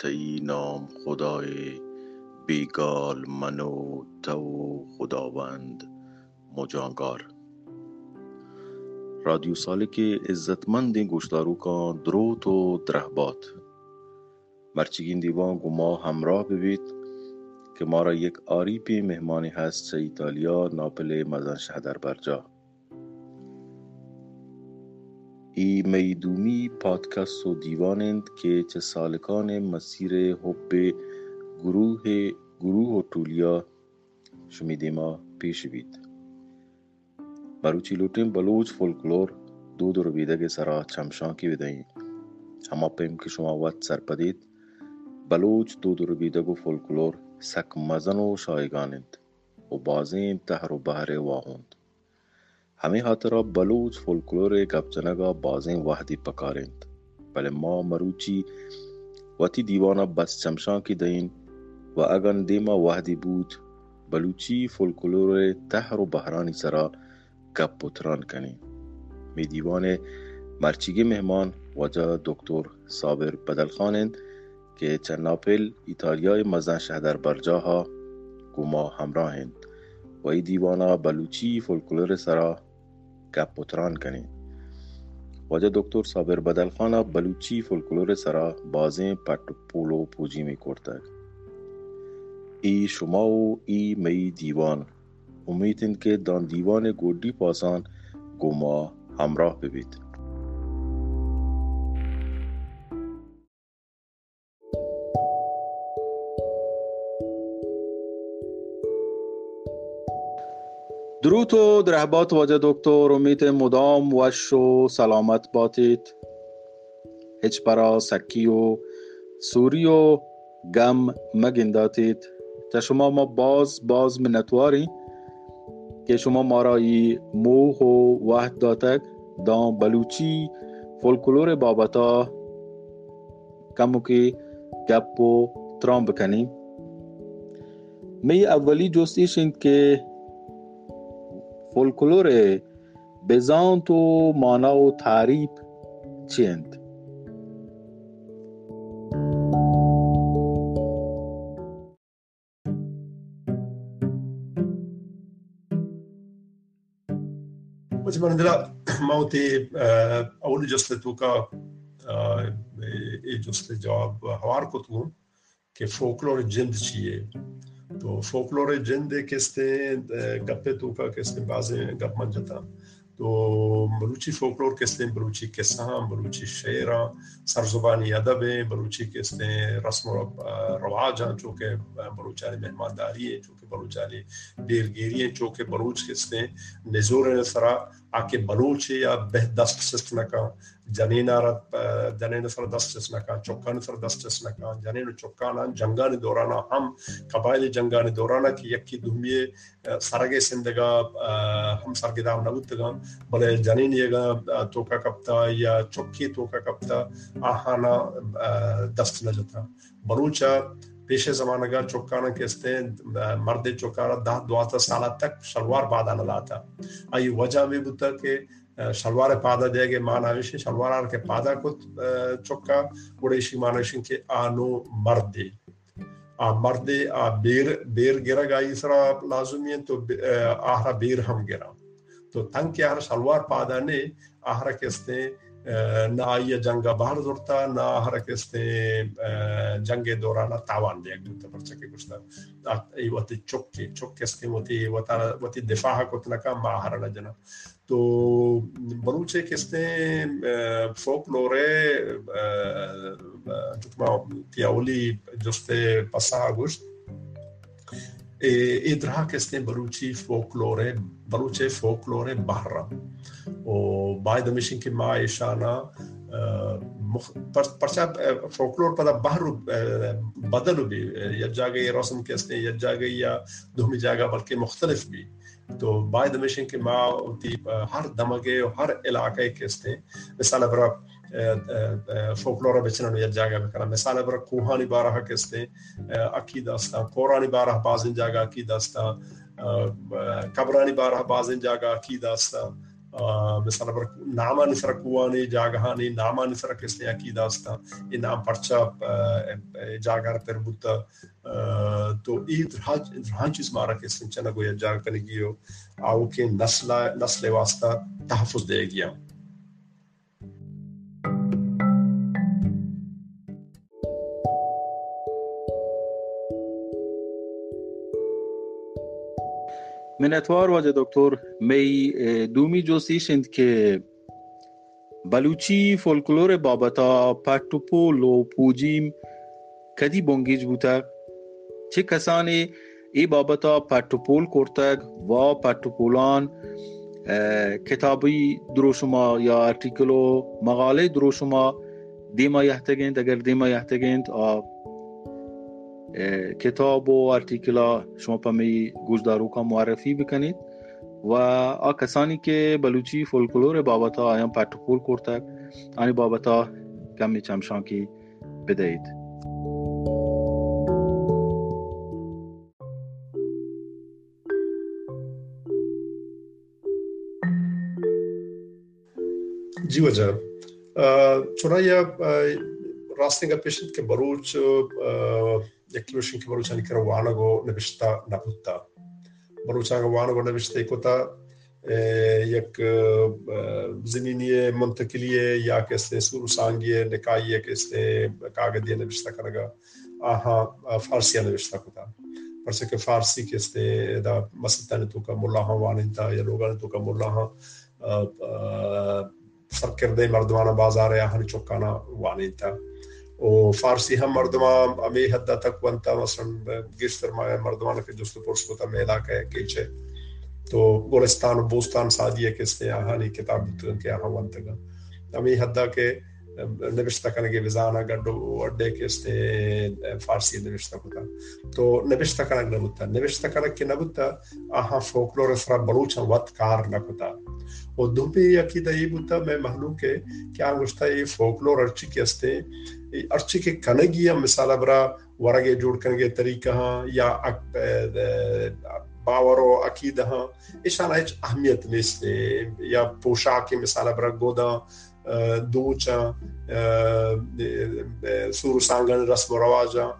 گال نام خدای بیگال منو تو خداوند مجانگار. رادیو سالک عزتمند گوشدارو کا دروت و درهبات مرچگین دیوان گما همراه ببید که ما را یک آریپی مهمانی هست چه ایتالیا ناپل مزن شهدر برجا میدومی پادکست و دیوانند که چه سالکان مسیر حب گروه گروه و طولیا شمیده ما پیش بید. بروچی لوٹیم بلوچ فولکلور دو دو رویدگ سرا چمشان کی بدهیم اما پیم که شما وقت سر پدید بلوچ دو دو رویدگ و فولکلور سک مزن و شایگانند و بازیم تهر و بهر واهوند همه خاطرہ بلوچ فولکلور گپچنگا بازیں وحدی پکارند بلے ما مروچی وتی دیوانا بس چمشان کی دین و اگن دیما وحدی بود بلوچی فولکلور تحر و بحرانی سرا گپ پتران کنی می دیوان مرچیگی مهمان وجا دکتر صابر بدلخانند که چناپل ایتالیای مزن شهدر برجاها گما همراهند و کپوتران کنی. واجه دکتر صابر بدلخان بلوچی فولکلور سرا بازی پٹ پولو پوجی می کرتک ای شما و ای می دیوان امیدین که دان دیوان گودی پاسان گما همراه ببید. درود و درهبات واجه دکتر امید مدام وش و سلامت باتید. هیچ برا سکی و سوری و گم مگنداتید. تا شما ما باز باز منتواری که شما ما را ای موح و وحد داتک دان بلوچی فولکلور بابتا کمو که گپ و ترام بکنیم. می اولی جستیش این که فولکلور بزانت و مانا و تعریب من اند؟ موتي اول جسته کا اي جسته جواب هوار تو کہ فولکلور جند چيه تو فولکلور جن دے کستے گپے تو کا کستے بازے گپ من جاتا تو بلوچی فوکلور کستے بلوچی کساں بلوچی شعراں سرزبانی ادب ہے بلوچی کستے رسم و رواج ہیں چونکہ بلوچانی مہمانداری ہے چونکہ بلوچانی دیرگیری ہیں چونکہ بلوچ کستے نزور سرا آکے بلوچ یا بہ دست سستنکا جنین آرد جنین سر دست چسنکا چکان سر دست چسنکا جنین چکانا جنگان دورانا ہم قبائل جنگان دورانا کی یکی دھمیے سرگے سندگا، ہم سرگے سرگدام نبوتگا بلے جنین یگا توکا کپتا یا چکی توکا کپتا، آہانا، دست نجتا بلوچا پیش زمانہ کا چوکانا کہتے ہیں، مرد چوکانا دہ دواتا سالہ تک شلوار پادا نہ لاتا۔ آئی وجہ میں بتا کہ شلوار پادا دے گے مانا ویشی شلوار آر کے پادا کو چوکا۔ بڑے شی مانا ویشی کہ آنو مرد۔ آ مرد، آ بیر بیر گرا گائی سرا لازمی ہے تو آہرا بیر ہم گرا۔ تو تنگ کے آہرا شلوار پادا نے آہرا کہتے ہیں نہ آئیے جنگ باہر دورتا نہ ہر کستے جنگ دورانا تاوان دے گلتا پرچا کے کچھ تا ای واتی چک کے چک کستے واتی واتی دفاع کتنا کا ماہر لجنا تو بلوچے کستے فوک لورے جتما تیاولی جستے پسا گوشت e idra keste baruchi folklore baruche folklore barra o by the mission ke ma ishana پرچا فولکلور پدا بہر بدل بھی یا جاگے رسم کہتے ہیں یا جاگے یا دھومی جاگا بلکہ مختلف بھی تو باید مشن کہ ما ہر دمگے ہر علاقے کہتے ہیں مثال برا فولکلور بچنا یا جاگا بکنا مثال برا کوہانی بارہ کہتے ہیں استا قرآنی بارہ بازن جاگا عقید استا قبرانی بارہ بازن جاگا عقید استا مثلا بر ناما نسر کوانی جاگهانی ناما نسر کسنے عقیدہ استا ای نام پرچا جاگر پر بوتا۔ تو ای درہان چیز مارا کسن چنا گویا جاگ کنی گیو۔ آو کے نسل نسل واسطہ تحفظ دے گیا۔ من اتوار واجه دکتر می دومی جوسیشند که بلوچی فولکلور بابتا پټوپول او پوجیم کدی بونگیج بوتا. چه کسانی ای بابتا پټوپول کورتگ و پټوپولان کتابی دروشما یا ارتیکلو مقاله دروشما دیما یحتگند اگر دیما یحتگند کتاب و ارتیکلا شما پمی گوشدارو کا معرفی بکنید. و آ کسانی که بلوچی فولکلور بابتا آیان پټوپول کورتک آنی بابتا کمی چمشان کی بدهید. جی وجہ چنانیہ راستیں کا پیشنت کے Bharuch Declaration che Marucciani Caruanago ne vista naputa. یک زمینی منتقلیه یا کسی سورو سانگیه نکاییه کسی کاغدیه نوشته کنگا آها فارسیه نوشته کتا پرسه که فارسی کسی دا مسلطان تو کا ملا ها وانتا یا لوگان تو کا ملا ها سرکرده مردمان بازار یا هنی چوکانا وانتا و فارسی هم مردمان، امی حد تک بنتا مثلا گیشتر مای مردمان کے دوست پرس کو تا میلا کہ کیچے تو گلستان و بوستان سادیه کستے آہانی کتاب بتن کے آہاں ونتگا امی حد کے نوشتہ کنگے وزانا گڈو وڈے کستے فارسی نوشتہ کتا۔ تو نوشتہ کنگ نبتا نوشتہ کنگ کے نبتا آہاں فوکلور اسرا بلوچا وط کار نکتا و دوپی عقیدہ یہ بتا میں محلوم کے کیا گوشتا یہ فوکلور ارچی کے کستے ارچی کے کنگی یا مثال برا ورگے جوڑ کنگے طریقہ ہاں یا باور و عقیدہ ہاں اشانہ ایچ اہمیت نیستے یا پوشاک مثال برا گودا دوچا سور سانگن رسم و رواجا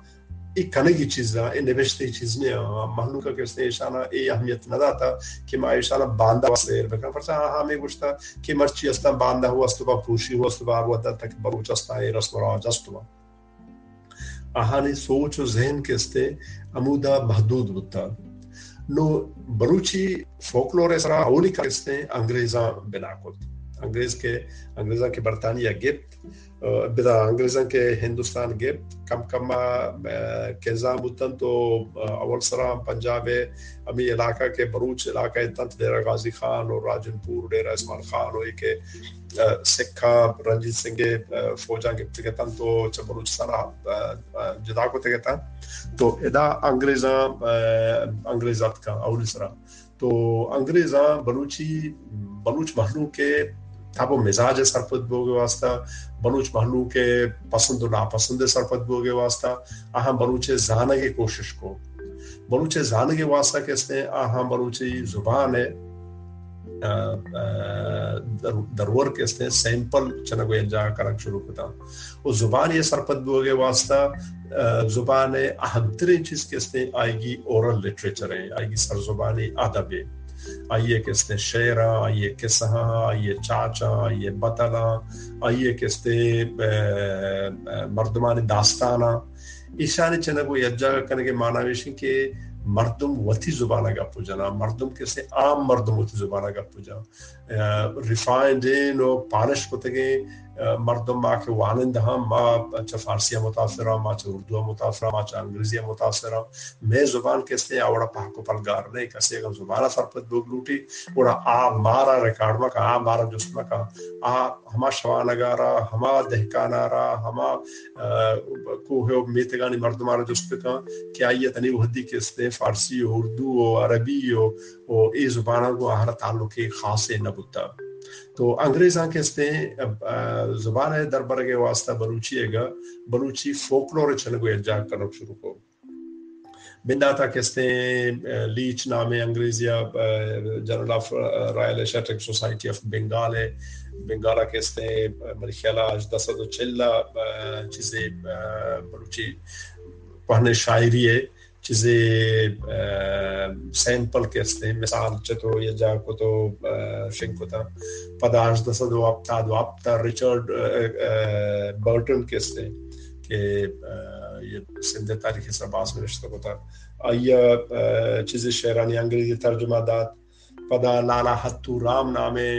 ای کنگی چیز دا ای نوشتی چیز نہیں محلوم کا کستے اشانہ ای اہمیت نہ داتا کہ ما اشانہ باندہ واسطے بکن فرسا ہاں, ہاں، ہمیں گوشتا کہ مرچی استا باندہ ہوا استبا پوشی ہوا استبا آبوتا تک بروچ استا ای رسم و رواج استبا آہانی سوچ و ذہن کستے امودا محدود بتا نو بروچی فوکلور اسرا اولی کستے انگریزاں بنا کلتا انگریز کے انگریزاں کے برطانیہ گپت بدا کے ہندوستان گپت کم کم کیزا بوتن تو اول سرا پنجاب امی علاقہ کے بروچ علاقہ تنت ڈیرہ غازی خان اور راجن پور، ڈیرہ اسمان خان ہوئی کے سکھا رنجیت سنگھ فوجاں گپت کے تن تو چھ بروچ سرا جدا کو تے گتا تو ادا انگریزاں انگریزات کا اولی سرا۔ تو انگریزاں بلوچی بلوچ محلوں کے تھا وہ مزاج سرپت بوگے واسطہ بلوچ محلو کے پسند و ناپسند سرپت بوگے واسطہ اہم بلوچ زانے کی کوشش کو بلوچ زانے کے واسطہ کس نے اہم بلوچی زبان ہے درور کس نے سیمپل چنگو انجا کرک شروع کتا وہ زبان یہ سرپت بوگے واسطہ زبان اہم ترین چیز کس نے آئے گی اورل لٹریچر ہے آئے گی سر زبانی آدب ہے آئیے کس نے شعرا آئیے کسہا آئیے چاچا، آئیے بطلہ، آئیے کستے مردمان داستانہ۔ ایشانی چنگو یجا کرنے کے ویشن کہ مردم وتی زبانہ گا پوجانا مردم کسے عام مردم وتی زبانہ گا پوجا ریفائنڈ ان و پانش کو تگے مردم ما کے وانند ہاں، اچھا ہم ما اچھا چا فارسی متاثرہ ما چا اردو متاثرہ ما چا انگریزی متاثرہ میں زبان کس نے آوڑا پاکو پلگار نہیں کسی اگر زبانہ سرپت بوگ لوٹی، اوڑا آ مارا ریکارڈ مکا، آ مارا جسم مکا۔ آ، ہما شوانگارا ہما دہکانا دہکانارا ہما کوہے و میتگانی مردمارا جسم کا کیا یہ تنی وحدی کس نے فارسی و اردو و عربی و ای زبانہ کو آہر تعلقی خاص نبوتا۔ تو انگریزاں کہتے ہیں زبان ہے دربر کے واسطہ بلوچی ہے گا، بلوچی فوکلور چنگو اجاگ کرنا شروع کو۔ بنداتا کہتے ہیں لیچ نام ہے انگریزیا journal of royal Asiatic society of Bengal ہے۔ بنگالا کہتے ہیں میرے خیال آج دس دو چلہ چیزیں بلوچی پڑھنے شاعری ہے۔ چیزیں سیمپل کہتے ہیں، مثال چتو یا جا کو تو شنکو تھا پداش دس دو اپتا دو اپتا ریچرڈ برٹن کہتے ہیں کہ یہ سندھ تاریخ سر باس میں رشتہ کو تھا آیا چیزیں شہرانی انگریزی ترجمہ دات پدا لالا حتو رام نامے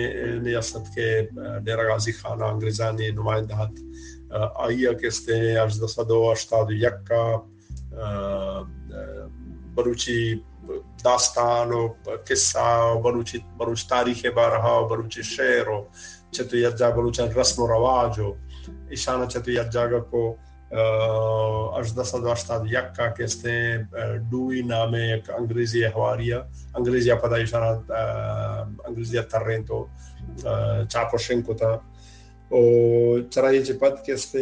نیاست کے ڈیرہ غازی خانہ انگریزانی نمائندہ ہت آیا کہتے ہیں ارز دس دو، اشتاد یکا بلوچی داستان و قصہ و بلوچی بلوچ تاریخ بارہا و بلوچی شعر و چتو یجا بلوچان رسم و رواج و اشانہ چتو یجا کو اجدہ صد اشتاد یکا کہتے ہیں ڈوئی نام ایک انگریزی احواریہ انگریزی پدا اشانہ انگریزی ترین تو چاپو شنکو تھا چرائی جپت کے اس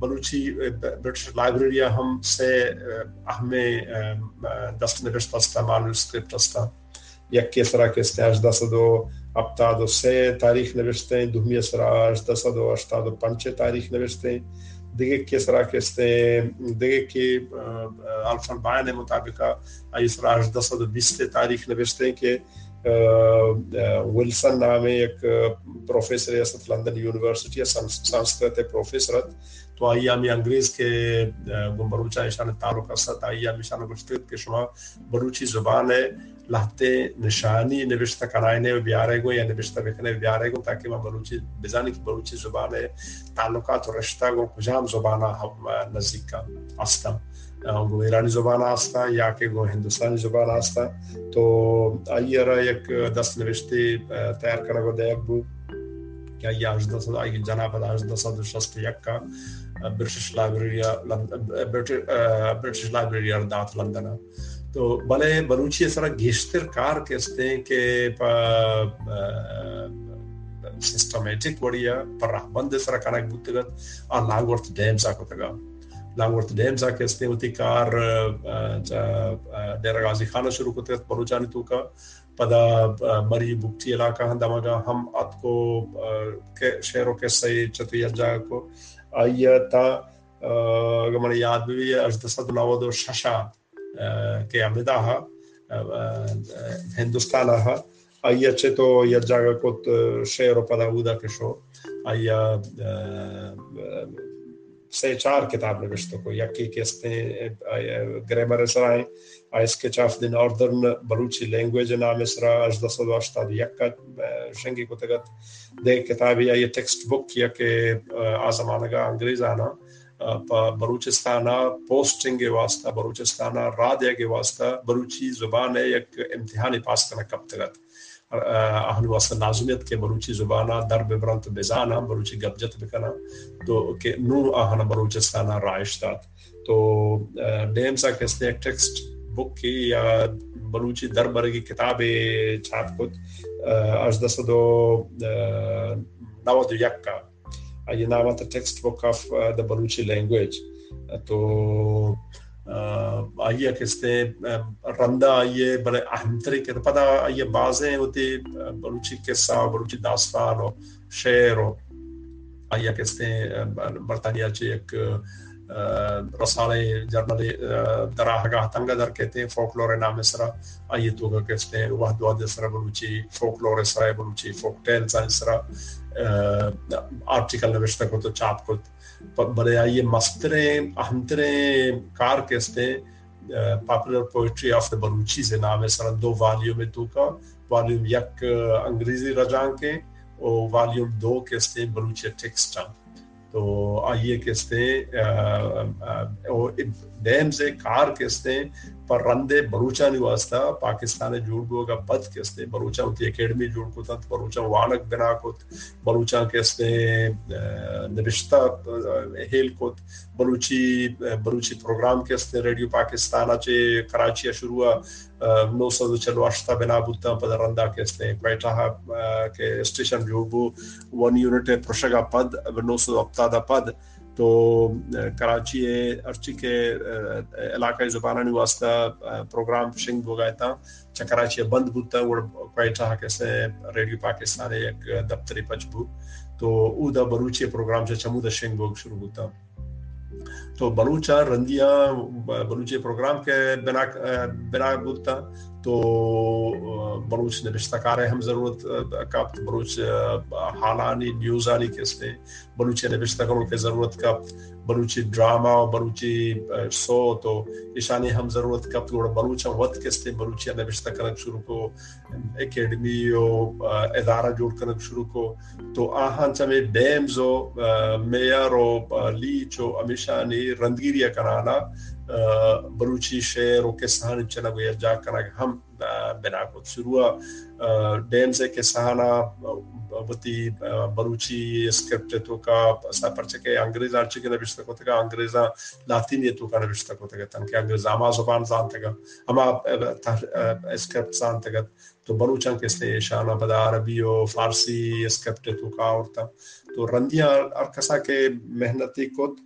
بلوچی برٹش لائبریری ہم سے اہمیں دست نوشت استا مانو سکرپٹ استا یک کے سرا کے اس نے اجدہ صدو اپتا دو سے تاریخ نوشتے ہیں دومی سرا اجدہ صدو اشتا دو پنچے تاریخ نوشتے ہیں دیگه کې سره کې دیگه کې الفن بیان مطابق ایس راج 220 تاریخ نوشتے ہیں کہ ولسن نام ایک پروفیسر ہے لندن یونیورسٹی ہے سنسکرت ہے پروفیسر تو آئی آمی انگریز کے بروچہ اشان تعلق است آئی آمی اشان گشتید کہ شما بروچی زبان ہے لہتے نشانی نوشتہ کرائنے و بیارے گو یا نوشتہ بکنے و بیارے گو تاکہ میں بلوچی بزانی کی بلوچی زبان ہے تعلقات و رشتہ گو کجام زبانہ ہم نزدیک کا استم گو ایرانی زبان آستا یا کہ گو ہندوستانی زبان آستا تو آئی ارہ ایک دست نوشتی تیار کرنے گو دیکھ بو کہ آئی آج دست آئی جناب آج دست شست یک کا برٹش لائبریری برٹش لائبریری اردات لندن۔ تو بلے بلوچی اس طرح گیشتر کار کہتے ہیں کہ سسٹمیٹک وڑیا پر رحبند اس طرح کنک بودتگت اور لانگورت ڈیمز آکو تگا۔ لانگورت ڈیمز آکے اس نے ہوتی کار دیر غازی خانہ شروع کو تگت، بلوچانی تو کا۔ پدا مری بکتی علاقہ ہندہ مگا ہم ات کو شہروں کے سی چتوی اجا کو آئیہ تا اگر یاد بھی ہے اجدسد نوود ششا کے امدا ہندوستان چھے تو یا جاگا کت و پدا اودا کشو سے چار کتاب نوشتو کو یکی کستے گریمر سرائیں کے چاف دی ناردرن بلوچی لینگویج نام اسرا اجدہ صدو شنگی کو تگت دے کتابی آئیہ ٹیکسٹ بک کیا کہ آزمانگا انگریز بلوچستانہ پوسٹنگ کے واسطہ بلوچستانہ رادیا کے واسطہ بلوچی زبان ہے ایک امتحانی پاس کرنا کب تک اہل واسطہ نازمیت کے بلوچی زبانہ در ببرنت بزانہ بلوچی گبجت بکنا تو کہ نو آہنا بلوچستانہ رائش دات تو ڈیم سا کستے ایک ٹیکسٹ بک کی یا بلوچی در برگی کتاب چھاپ کت اجدہ دو نو یک کا یہ نام تھا textbook of the Balochi language تو آئیے کستے رندہ آئیے، بڑے اہم طریقے تو پتہ آئیے بازیں ہوتی بلوچی قصہ، بلوچی داستان ہو، شعر ہو۔ آئیے کستے برطانیہ چی ایک رسالے جرنل دراہ گاہ تنگا در کہتے ہیں فوکلور نام سرا، آئیے تو گا کہتے ہیں وحد وحد سرا بلوچی، فوکلور سرا بلوچی، فوک ٹیل سرا آرٹیکل نوشتہ کو تو چاپ کو بڑے آئیے مستریں اہمتریں کار کہتے ہیں popular poetry of the Balochi سے نام ہے سر دو والیوم تو کا، والیوم یک انگریزی رجان کے، اور والیوم دو کہتے ہیں بلوچی ٹیکسٹ تو آئیے کہتے ہیں ڈیم سے کار کہتے ہیں پر رندے بلوچا نہیں واسطہ پاکستان جوڑ گو کا پد کستے بلوچا ہوتی اکیڈمی جوڑ کو تھا، بلوچا وانک بنا کو بلوچا کستے نبشتہ ہیل کو بلوچی پروگرام ریڈیو پاکستان چے کراچی شروع نو سو چلو اشتا بنا بودتا پد رندہ کوئٹہ کے اسٹیشن جوڑ بو۔ ون یونٹ پرشگا پد نو سو اپتا دا پد۔ تو کراچی ارچی کے علاقائی زبانانی واسطہ پروگرام شنگ ہو گئے تھا چا کراچی بند بودتا وہ کوئٹا کیسے ریڈیو پاکستان ایک دفتری پچ بو تو او دا بلوچی پروگرام چا چمو دا شنگ بوگ شروع ہوتا تو بلوچا رندیا بلوچی پروگرام کے بنا بنا بودتا تو بلوچ نوشتہ ہم ضرورت کب بلوچ حالانی، نیوزانی کس نے بلوچ نوشتہ کے ضرورت کب بلوچی ڈراما و بلوچی سو تو ایشانی ہم ضرورت کب تو بلوچا وقت کس نے بلوچی نوشتہ شروع کو، اکیڈمی و ادارہ جوڑ کرنے شروع کو، تو آہان چمے ڈیمز و میار و لیچ و، امیشانی رندگیریہ کرانا بلوچی شعر و کسان چنا گویا جا کرا ہم بنا کو شروع ڈیم سے کسانا بتی بلوچی اسکرپٹ تو کا سا پرچے کے انگریز آرچے کے نبشتہ کو تکا انگریزا لاتینی تو کا نبشتہ کو تکا تن کہ انگریز آما زبان زان تکا اما اسکرپٹ زان تکا تو بلوچان کس نے شانہ بدا عربی و فارسی اسکرپٹ تو کا اور تا تو رندیاں ارکسا کے محنتی کت،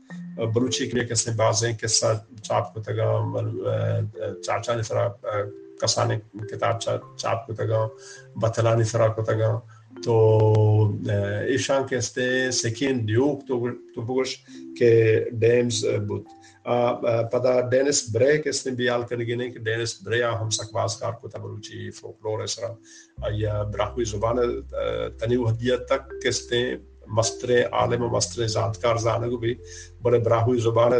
بلوچی کے کس نے بازیں کسا چاپ کو تگا چاچا نے سرا کسانے کتاب چاپ کو تگا بتلانی سرا کو تگا تو ایشان کستے سیکین دیوک تو بگوش کہ ڈیمز بود پدا ڈینس برے کس نے بیال کرنے گئے کہ ڈینس برے ہم سکواز کار کو تا فوکلور اسرا یا براہوی زبان تنیو حدیت تک کے کستے مستر عالم و مستر ذاتکار زانگو بھی، بڑے براہوی زبان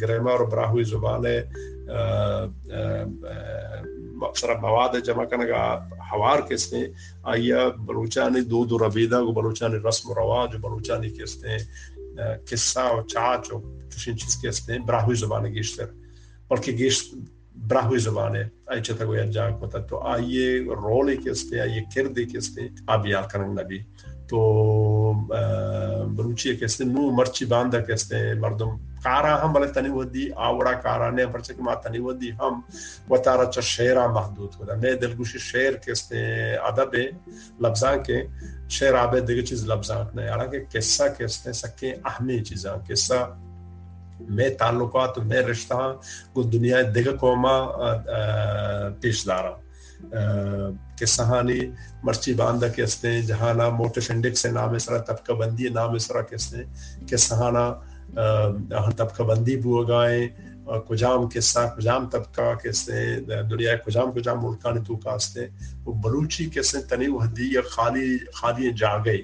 گریمر اور براہوی زبان سر مواد ہے، جمع کرنے کا حوار کس نے؟ آیا بلوچانی دود و ربیدہ کو بلوچانی رسم و رواج بلوچانی کس نے؟ قصہ و چاچ و کسی چیز کس نے؟ براہوی زبان گیشتر بلکہ گیشت براہوی زبان ہے۔ آئی چتا کوئی انجام کو تو آئیے رولی کس نے؟ آئیے کردی کس نے؟ آبی آکرنگ نبی۔ تو بلوچی کہتے نو مرچی باندھا کہتے مردم، کارا ہم بلے تنی ودی آوڑا کارا نے پرچے کہ ماں تنی ودی ہم وطارا چا شیرہ محدود ہوتا۔ میں دلگوشی شیر کہتے ہیں عدب ہے لفظاں کے، شیر آبے دیگے چیز لفظاں نے حالانکہ قصہ کہتے ہیں سکے اہمی چیزاں، قصہ میں تعلقات، میں رشتہ کو دنیا دیگے قوما پیش دارا۔ کہ سہانی مرچی باندھا کہتے ہیں جہانا موٹے فنڈک سے نام اسرا طبقہ بندی نام اسرا کہتے ہیں کہ سہانا طبقہ بندی بو گائیں کجام قصہ کجام طبقہ کہتے ہیں دنیا کجام کجام ملکانی تو کاستے ہیں وہ بلوچی کہتے ہیں تنیو حدی یا خالی خالی جا گئی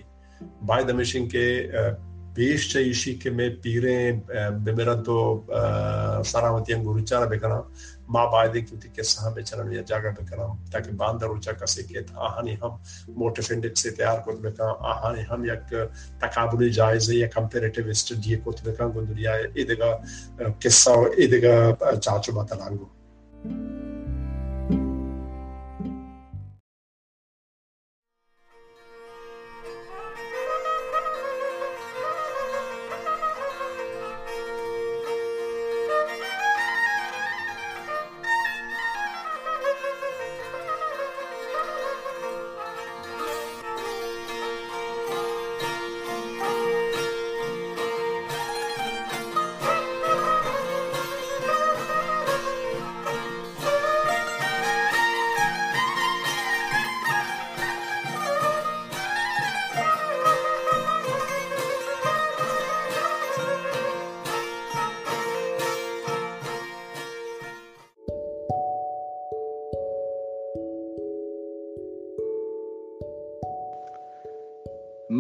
بائی دمشن کے پیش چاہیشی کہ میں پیریں بمیرن تو سارامتی انگوری چارہ بکنا ما باید ایک کیونکہ کس ہم بیچنا یا جاگہ بکنا تاکہ باندر روچا کسی کہ آہانی ہم موٹے فنڈک سے تیار کو بکنا آہانی ہم یک تقابلی جائزے یا کمپیریٹیو اسٹڈی کو بکنا گندریا ایدگا قصہ ایدگا چاچو باتا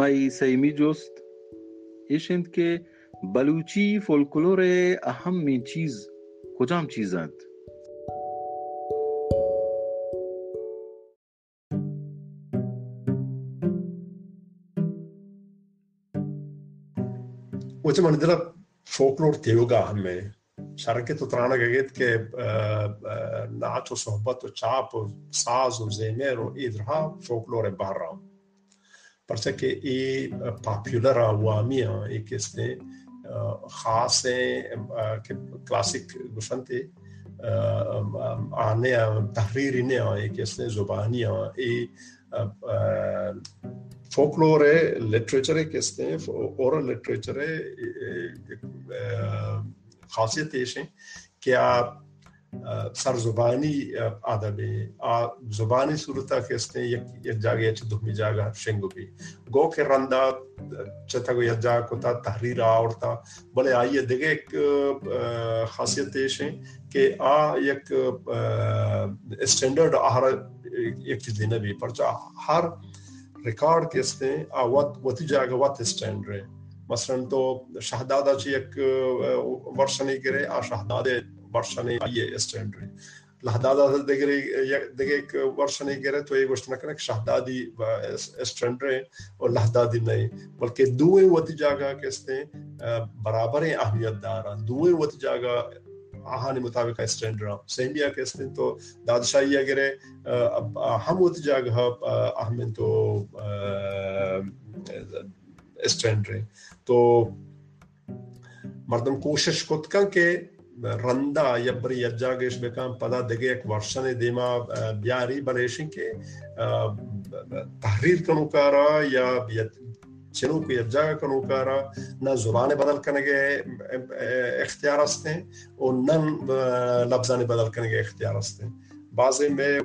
لانگو مای سیمی جست ایشند که بلوچی فولکلور اهم می چیز کجام چیزند وہ من دل فولکلور تیوگا ہمیں شرکت تو ترانا گیت کہ ناچ و صحبت و چاپ و ساز و زیمیر و ایدرها فولکلور باہر رہا ہوں پرچہ کہ یہ پاپولر عوامی ہیں ایک اس نے خاص ہیں کلاسک گفن تھے آنے تحریری نے ایک اس نے، زبانی ہیں یہ فوکلور ہے لٹریچر ہے کس نے اورل لٹریچر ہے خاصیت ہیں کہ آپ سر زبانی ادبی آ، زبانی صورت کہتے ہیں یک جاگے اچھ دھمی جاگا شنگو بھی گو کے رندہ چتا کو یک جاگا کتا تحریر آورتا بلے آئیے دیکھے ایک خاصیت دیش ہیں کہ آ، یک اسٹینڈرڈ آہر ایک چیز دینا بھی۔ پرچا ہر ریکارڈ کہتے ہیں آ وطی جاگا وط اسٹینڈر ہے۔ مثلا تو شہدادہ چی ایک ورشنی کرے، آ، شہدادے ورشنے آئیے اسٹینڈری لہدادا دیگری دیگے ایک ورشنے گرے تو ایک گوشت نہ شہدادی اسٹینڈرے اور لہدادی نہیں۔ بلکہ دوئے وقت جاگا کہتے ہیں برابر اہمیت دارا۔ آہانی مطابق اسٹینڈرا سیمیا کہتے تو دادشاہی اگرے ہم وقت جاگا اہمیت تو اسٹینڈرے تو مردم کوشش کت کا کہ رندا یبری یجاگش بکام پدا دگه یک ورشن دیما بیاری بلیشن که تحریر کنو کارا یا چنو کو یجاگا کنو کارا، نہ زبان بدل کرنے کے اختیار ہستے اور نہ لفظان بدل کرنے کے اختیار ہستے بعض میں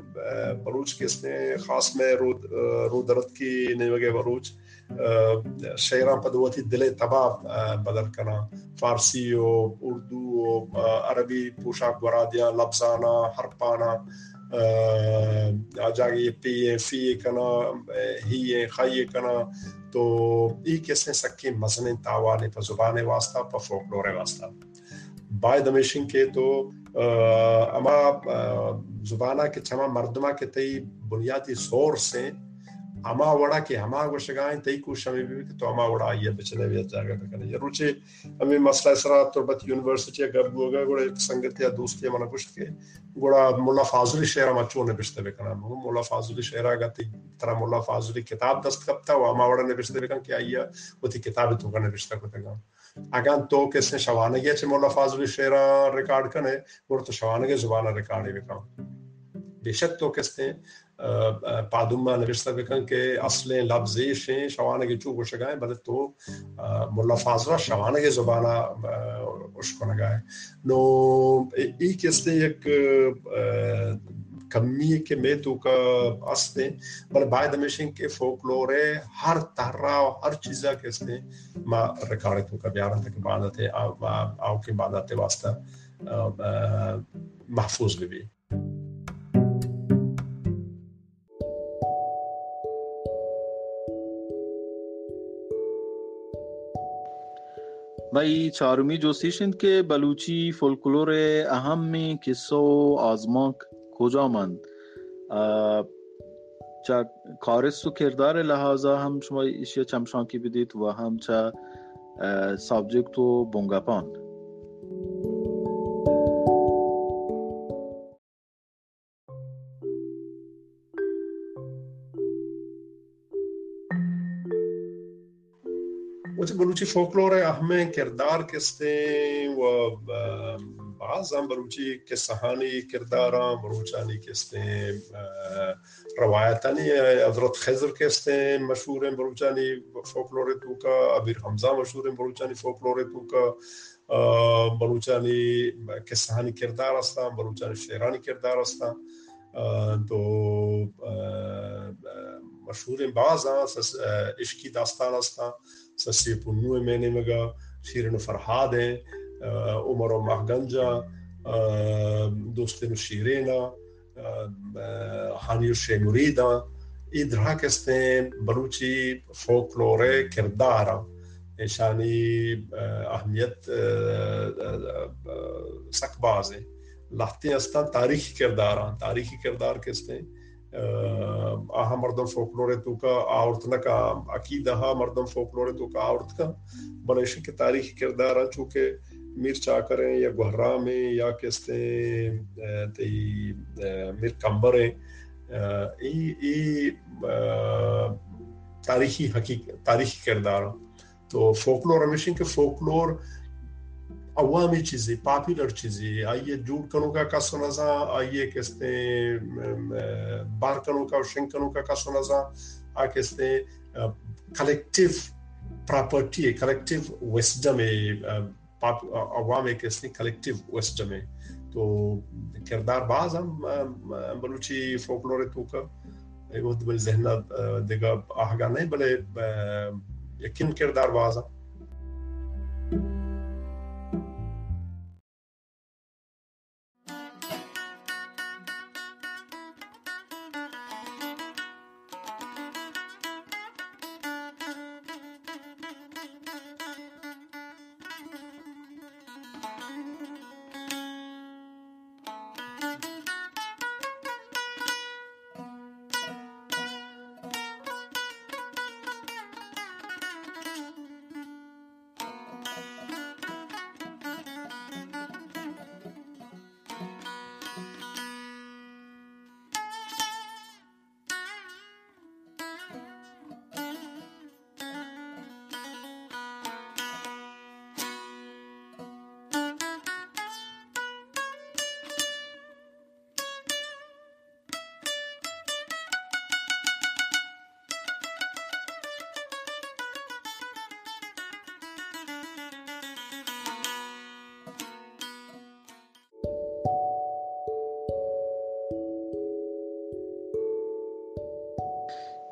بلوچ کہتے ہیں خاص میں رودرت کی نیوگے بلوچ شعراں پدوتی دل تباہ بدل کرنا فارسی و اردو و عربی پوشاک برادیاں لفظانا حرپانا جاگے پی فی کنا ہی خائی کنا. تو ای کیسے سکی مزن تاوانے پا زبان واسطہ، پا فوکلور واسطہ. بائے دمیشن کے تو اما زبانہ کے چھما مردمہ کے تئی بنیادی زور سے اما وڑا کے ہما گوشگائیں تئی کو شمی بھی تو اما وڑا آئیے بچنے بھی اچھا جاگا بکنے یہ روچے ہمیں مسئلہ اسرا تربت یونیورسٹی گب گوگا گوڑا سنگت یا دوستی منا گوشت کے گوڑا مولا فاضلی شہرہ مچو نے بشتے بکنا مولا فاضلی شہرہ گا تی طرح مولا فاضلی کتاب دست کبتا و اما وڑا نے بکن کہ آئیے وہ تی کتاب تو کرنے اگر تو کس نے شوانگی اچھے مولا فاضلی شہرہ ریکارڈ کنے گوڑا تو شوانگی زبانہ ریکارڈی بکنا بے شک تو کس نے پادوما نوشته بکن که اصل لفظیش شوانه چو گوشگاه بله تو ملا فازرا شوانه زبانه اشکنگاه نو، ای کسته یک کمی کے میتو کا استے بل بعد ہمیشہ کے فولکلور ہے، ہر طرح ہر چیزا کے استے ما ریکارڈ تو کا بیان تک بعد تے او کے بعد تے واسطہ محفوظ بھی۔ وی چهارمی سیشن که بلوچی فولکلور اهم قصه و آزما کجا ماند؟ و کردار لحاظا هم شما ایشی چمشان کی بدید و هم چا سابجکت و بونگپان بلوچی فولکلور اہم کردار کستے و بعض ہم بلوچی کے سہانی کردار بلوچانی کستے روایتانی حضرت خضر کستے مشہور ہیں بلوچانی فولکلور تو کا، ابیر حمزہ مشہور ہیں بلوچانی فولکلور تو کا بلوچانی کے سہانی کردار ہستا، بلوچانی شیرانی کردار ہستا تو مشہور ہیں بعض ہاں، عشقی داستان ہستا سسی پنو میں نے مگا شیرن فرحاد ہیں عمر و محگنجا دوست شیرینا حانی الشی مریدا ادھرا کستے ہیں۔ بلوچی فولکلور کردار شانی اہمیت سکباز ہیں۔ لہتے استا تاریخی کردار تاریخی کردار کستے ہیں؟ آہا مردم فولکلور تو کا آورت نہ کا عقیدہ ہا مردم فولکلور تو کا آورت کا۔ بنیشن کے تاریخی کردار چونکہ میر چاکر ہیں یا گہرام ہیں یا کستے تی میر کمبر ہیں۔ ای ای تاریخی حقیقت تاریخی کردار تو فولکلور ہمیشن کے فولکلور عوامی چیزیں پاپولر چیزیں آئیے جوٹ کنوں کا کا سنزا آئیے کہتے بار کنوں کا شنگ کنوں کا کا سنزا آ کہتے کلیکٹیو پراپرٹی ہے کلیکٹیو وسڈم عوام ایک اس نے کلیکٹیو ویسٹ میں تو کردار باز ہم بلوچی فوکلور تو کا ایک بل ذہن دیگا آہگا نہیں، بلے یقین کردار باز ہم۔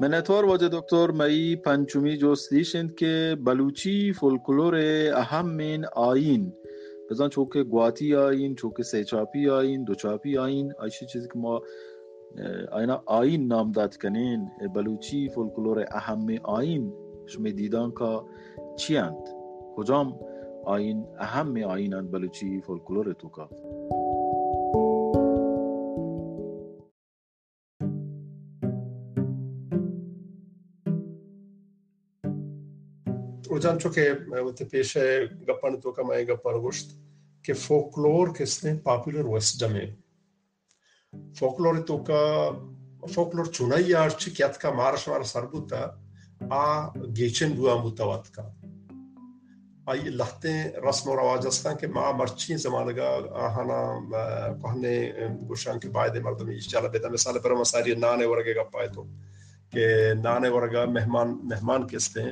منتوار واجه دکتر مایی پنچمی جستیشند که بلوچی فولکلور اهم من آین بزن چوک گواتی آین چوک سیچاپی آین دوچاپی آین ایشی چیزی که ما اینا آین نام داد کنین بلوچی فولکلور اهم آین شما دیدان چی اند؟ کجام آین اهم آینند بلوچی فولکلور تو که؟ Uđančo che te pesce gappano to kamai gappano gosht che folklore che ste popular west jame folklore to ka folklore chunai archi kyat ka marsh mar sarbuta a gechen bua mutawat ka ay lahte rasm و رواج هستن که ما مرچی زمانگا آهانا کهنه گوشان که باید مردم ایشالا بیتا مثال پر مساری نانے ورگے گا پائے تو کہ نانے ورگا مہمان مہمان کستے ہیں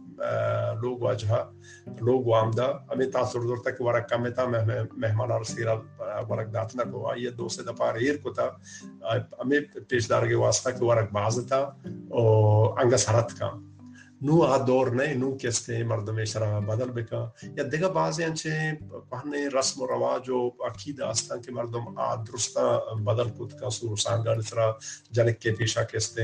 لوگ واجہ لوگ وامدہ امی تاثر دور تک ورک کمی تا مہمان رسیرا ورک داتنا کو۔ آئیے، دو سے دپا ریر کو تا امی پیش دار کے واسطہ کہ ورک باز تا او انگا سرت کا۔ نو آ دور نہیں، نو کستے مردم شرع بدل بکا یا دیگا بازی انچے پہنے رسم و رواج و عقید آستان کے مردم آ درستا بدل کت کا، سور سانگا نسرا جنک کے پیشا کستے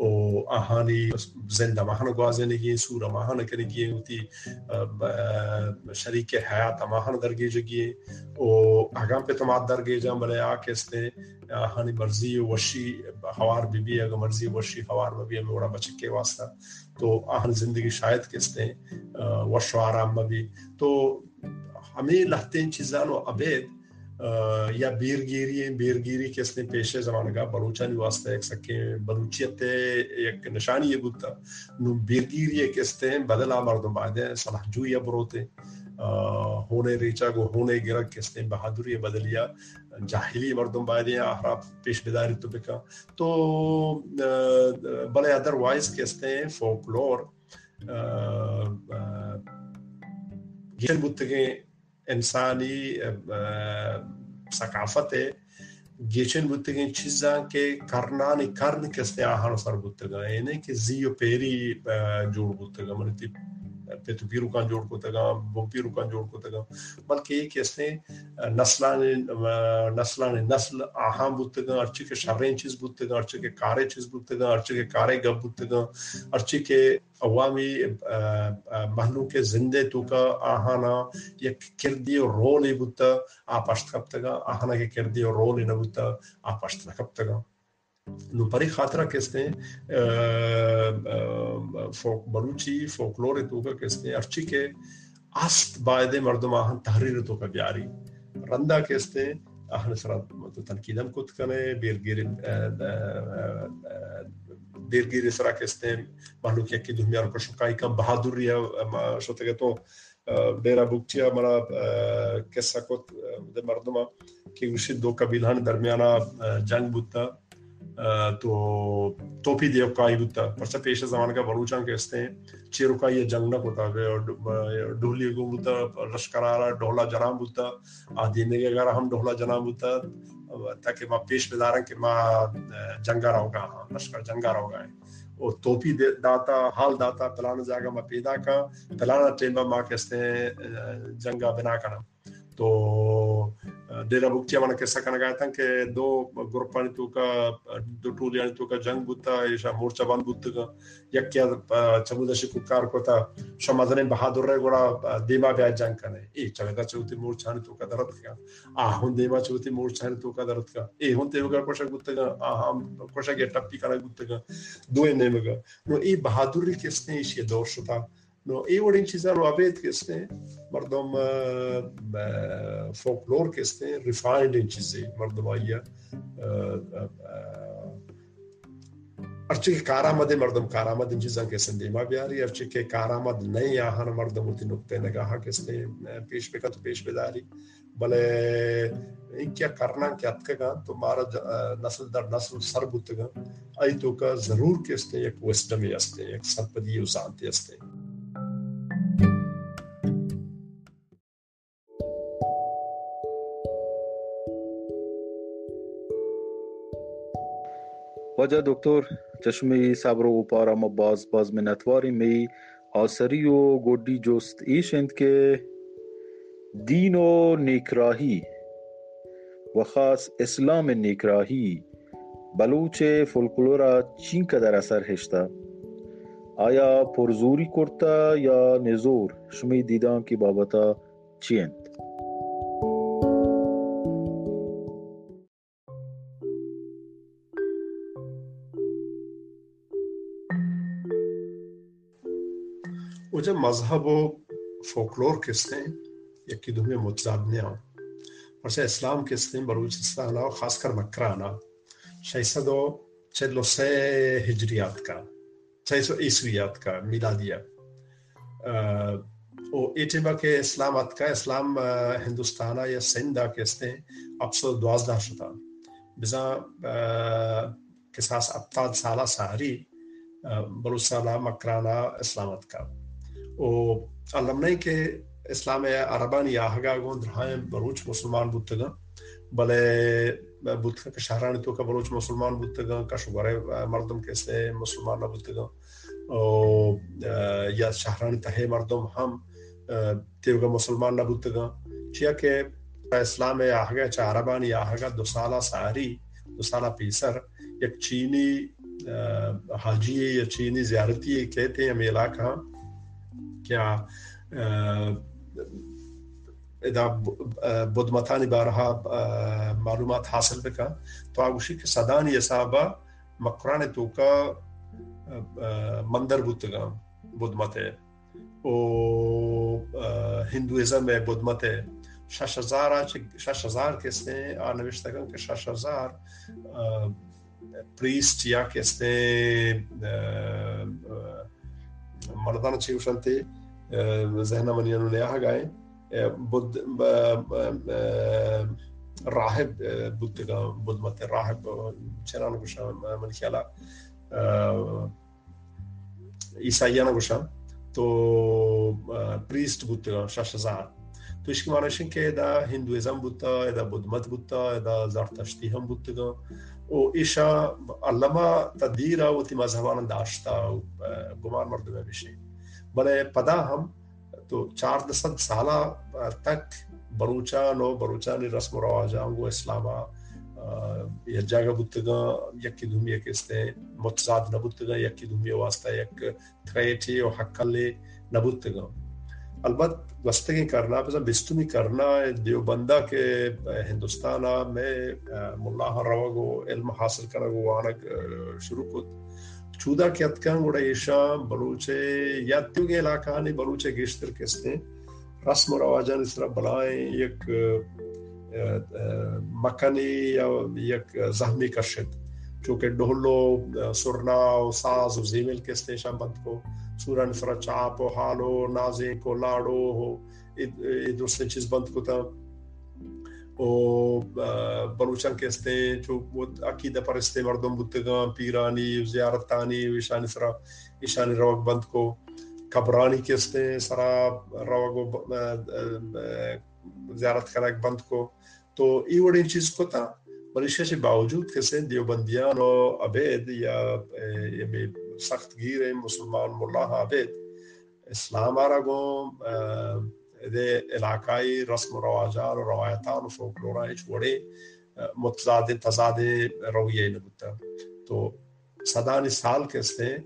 او آهانی زنده ماهان گوازنه گی سورا ماهان کنه گی اوتی شریک حیات ماهان درگی جگی او اگام پہ تمات درگی جام بلے آکے استے آهانی مرضی وشی خوار بی بی، اگر مرضی وشی خوار بی بی، ہمیں اوڑا بچکے واسطہ۔ تو آهان زندگی شاید کستے وشو آرام بی تو ہمیں لہتے چیزانو ابید یا بیرگیری بیرگیری کس نے پیشے زمانہ کا بلوچانی واسطہ ایک سکے، بلوچیت ایک نشانی یہ بودتا نو بیرگیری کس نے بدلا مردم بعد صلاح جو یا بروتے ہونے ریچا کو ہونے گرک کس نے بہادری بدلیا، جاہلی مردم بعد یا احراب پیش بداری تو بکا۔ تو بلے ادر وائز کس نے فوکلور گیر بودتے انسانی ثقافت ہے۔ گیچن بودتگین چیزاں کے کرنانی کرن کستے آہانو سر بتگا؟ یعنی کہ زیو پیری جوڑ بتگا۔ منتی پیتو پیرو کان جوڑ کو تگا بو پیرو کان جوڑ کو تگا۔ بلکہ ایک اس نے نسلان نسلان، نسل آہاں بودتگا ارچی کے شرین چیز بودتگا ارچی کے کارے چیز بودتگا کے کارے گب بودتگا کے عوامی محلوں کے زندے تو کا آہانا یک کردی و رولی بودتا آپاشت کب تگا، آہانا کے کردی و رولی نبودتا آپاشت کب تگا۔ نو پری خاطرہ کہتے ہیں فوک بلوچی فوکلور تو کا کہتے ہیں ارچی کے است باید مردم آہن تحریر تو کا بیاری رندہ کہتے ہیں آہن سرا تنقیدم کت کنے بیرگیر بیرگیر سرا کہتے ہیں محلوک یکی دنیا رو کشکائی کم بہادری ہے شوتے کہ تو ڈیرا بکچیا مرا قصہ کت مردم کہ اسی دو قبیلان درمیانہ جنگ بودتا تو توپی دیو کائی بودتا۔ پرچہ پیش زمان کا بلوچان کہتے ہیں چیرو کائی یہ جنگ نہ ہوتا ہے ڈھولی کو بودتا لشکر آرہا ڈھولا جنام بودتا۔ آدھینے کے اگر ہم ڈھولا جنام بودتا تاکہ ماں پیش بدارن کہ ماں جنگا رہو گا، لشکر جنگا رہو گا۔ اور توپی داتا، حال داتا پلانا جاگا ماں پیدا کا پلانا ٹیمبا ماں کہتے ہیں جنگا بنا کرنا تو ډیره بوکتیا باندې کې څه کنه غاټن کې دو ګروپ باندې تو کا، دو ټول یعنی تو کا جنگ بوتا ایشا مورچا باندې بوت کا یک کیا چمودا شي کار کوتا شمازن بہادر رے گڑا دیما بیا جنگ کنے ای چلے دا چوتی مورچا نے تو کا درت کا ا ہن دیما چوتی مورچا نے تو کا درت کا ای ہن تے وگا کوشا بوت کا ا ہم کوشا کے ٹپی کرا بوت کا دو نے مگا نو ای بہادری کس نے شی دور شتا نو ای وڑین چیزا رو ابیت کس نے مردم فولکلور کہتے ہیں ریفائنڈ ان چیزیں مردم آئیا ارچے کے کارآمد مردم کارآمد ان چیزاں کیسے دیما بیاری ارچے کے کارآمد نہیں آہن مردم ہوتی نکتے نگاہ کیسے پیش پہ کا تو پیش پہ داری بلے ان کیا کرنا کیا اتکا گا تو مارا نسل در نسل سر بوتگا آئی تو کا ضرور کیسے ایک ویسٹم یستے ایک سرپدی اسانتی یستے وجه دکتر چشمی صبر و پارا ما باز باز منتواری می آسری و گودی جست ایشند که دین و نیکراهی و خاص اسلام نیکراهی بلوچ فولکلورا چین قدر اثر هشتا آیا پرزوری کرتا یا نزور، شمی دیدان کی بابتا چیند مجھے مذہب و فولکلور کس ہیں یکی دو میں متضادنے ہوں اسلام کس ہیں بلوچستان و خاص کر مکرانا شیسد و چلو سے ہجریات کا چھ عیسویات کا، میلادیہ۔ او ایٹیبا کے اسلامات کا، اسلام ہندوستانا یا سندہ کہتے ہیں اب سو دوازدہ شتا بزا کساس ابتاد سالہ ساری بلوچستان مکرانا اسلامات کا۔ و علمنای که اسلام عربان یا هگا گون درهای بلوچ مسلمان بودتگا بله بودتگا که تو که بلوچ مسلمان بودتگا که شباره مردم که اسه مسلمان نبودتگا و یا شهران ته مردم هم تیوگا مسلمان نبودتگا چیا که اسلام یا هگا چه عربان یا هگا دو سالا ساری، دو سالا پیسر یک چینی حاجی یا چینی زیارتی کہتے ہیں ہم علاقہ۔ کیا اذا بود متانی بارها معلومات حاصل بکا، تو آگوشی که صدانی اصابا مقران تو کا مندر بودتگا بود مته و هندویزم بود مته شش ہزار هزار شش ہزار هزار کسته آنوشتگان که شش هزار پریست یا کسته مردان چی وشنتی ذهن ذهننا مليان ولا حاجة بود راهب بود بود مت الراهب چرا نگوشم؟ من خیالا عیسایی نگوشم. تو بريست بود شاشه شاشزار تو اشکی معنیش این که دا هندویزم بودتا ادا بودمت بودتا ادا زرتشتی هم بودتا و ایشا علما تدیر و تی مذهبان داشتا و گمان مردمه بشه بلے پدا ہم، تو چار دسد سالہ تک بروچان و بروچانی رسم و رواجان گو اسلاما یا جاگا بودتگا یکی دھومی ایک استے متضاد نبودتگا یکی دھومی واسطہ یک تھریٹی و حقلی نبودتگا البت گستگی کرنا بس بستمی کرنا دیوبندہ کے ہندوستان میں ملا روگو، علم حاصل کرنا گو آنگ شروع کت۔ چودا کی اتکان گوڑا ایشا بلوچے، یا تیوگے علاقہ نہیں، بلوچے گیشتر کستے رسم و رواجان اس طرح بلائیں، یک مکنی یا یک زہمی کشت چونکہ ڈھولو سرنا و ساز و زیمل کستے شاہ بند کو؟ سورن سرا چاپ و حالو نازیں کو، لاڑو ہو دوسرے چیز بند کو تا۔ او بلوچان کستے چو عقیدہ پرستے مردم بودتگان پیرانی زیارتانی ویشانی سرا ایشانی روک بند کو قبرانی کستے سرا روک زیارت کرک بند کو تو ای وڑی چیز کو تا ملیشیا سے باوجود کسے دیوبندیان و عبید یا سخت گیر مسلمان ملا عبید اسلام آرہ گو دے علاقائی رسم و رواجان و روایتان و فوکلورا ایچ وڑے متضاد، تضاد رویہ نبوتا تو صدانی سال کستے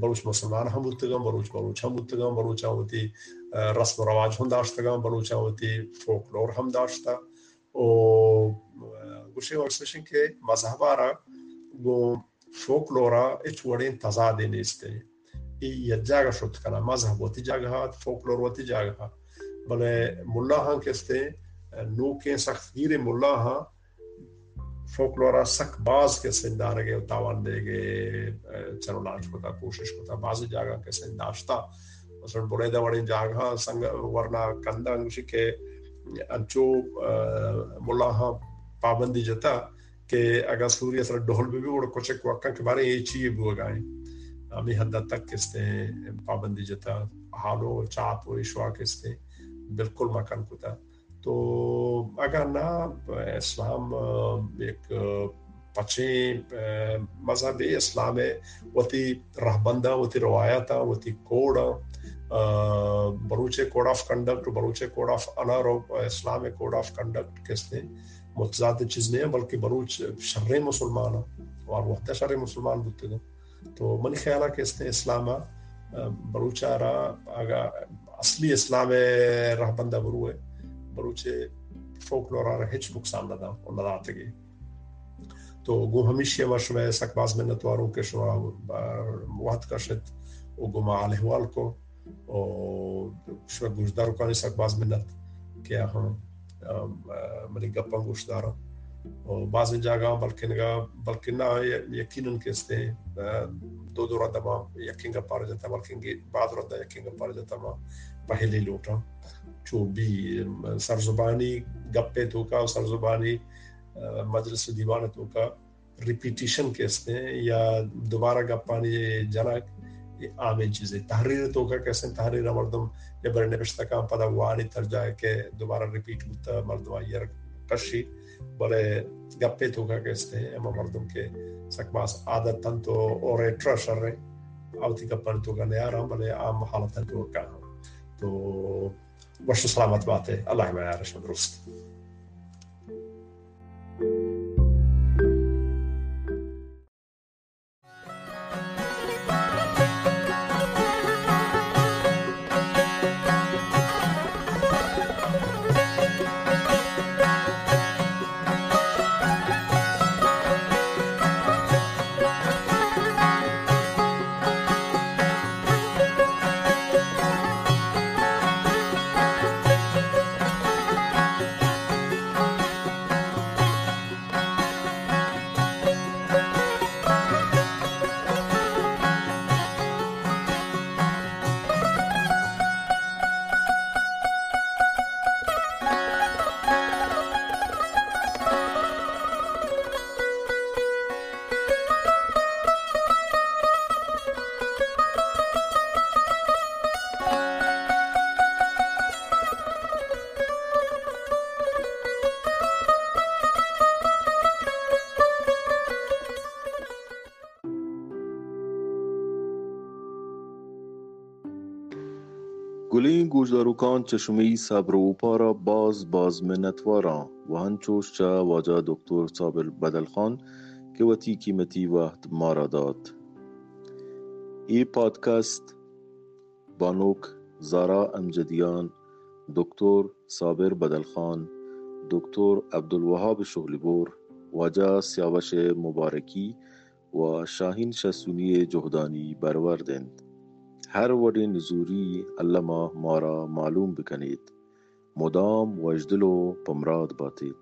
بلوچ مسلمان ہم ہوتگم بلوچ بلوچ ہم ہوتگم بلوچ ہوتی رسم و رواج ہم داشتگم بلوچ ہوتی، فوکلور ہم داشتا۔ او، گوشے ورسشن کے مذہبارا گو فوکلورا اچ وڑین تضاد نیستے۔ ای یک جاگہ شد کنا، مذہب وتی جاگہ ہات فوکلور وتی جاگہ۔ ہات بلے ملا ہاں کستے نو کے سخت گیر ملا ہاں فوکلورا سک باز کے سندار گے تاوان دے گے چلو لاج کو کوشش کو تا بعض جاگہ کے سنداشتا مثلا بڑے دا وڑین جاگہ، سنگ، ورنہ کندہ انگوشی کے انچو، ملا ہاں پابندی جتا کہ اگر سوریہ سر ڈھول بھی بھی اڑ کچھ وقت کے بارے یہ چیئے بھی گائیں ہمیں حد تک کستے پابندی جتا حالو چاپ و اشوا کستے بالکل مکان کتا۔ تو اگر نا اسلام ایک پچیں مذہب اسلام ہے وتی رہبندہ وتی روایتا وتی کوڑا بروچے کوڈ آف کنڈکٹ بروچے کوڈ آف انر اسلام کوڈ آف کنڈکٹ کس کستے متضاد چیز نہیں ہے، بلکہ بروچ شر مسلمان اور وحدہ شر مسلمان بودتے گا تو منی خیالہ کہ اس نے اسلام بروچہ را آگا، اصلی اسلام رہ بندہ برو ہے۔ بروچے فوکلورا را ہچ نقصان نہ اور نہ داتے گی تو گو ہمیشہ ورش میں سک میں نتواروں کے شوا وحد کا شد، او گو ما آلہوال کو اور شوا گوشداروں کا سک باز منت کیا ہم منی گپا گوش بعض جاگا بلکہ نگا بلکہ نہ، یقیناً کستے دو دو رد ما یقین گا پار جاتا، بلکہ بعد رد یقین گا پار جاتا ما پہلے لوٹا۔ چو بھی، سرزبانی گپے تو کا سرزبانی مجلس دیوان تو کا ریپیٹیشن کہتے ہیں یا دوبارہ گپانی جنک عام چیزیں۔ تحریر تو کا کیسے؟ تحریر مردم یا برنے پشتا کام پدا وانی تر جائے کہ دوبارہ ریپیٹ ہوتا مردم آئی کشی۔ بڑے گپے تو کا کیسے ہیں اما مردم کے سکماس عادت تن تو اور ٹرشر شر رہے آوتی گپن تو کا نیا رہا بلے عام حالت تو کا تو وشو سلامت بات ہے اللہ میں آرش درست گوشداروکان چشمی صبر و پارا باز باز منتوارا و هنچوش چا واجا دکتر صابر بدلخان که وتی قیمتی وقت مارا داد. ای پادکست بانوک زارا امجدیان دکتر صابر بدل خان دکتر عبدالوهاب شغلبور واجا سیاوش مبارکی و شاهین شسونی جهدانی بروردند هروارین زوری الله ما را معلوم بکنید. مدام وجدلو پمراد باتید.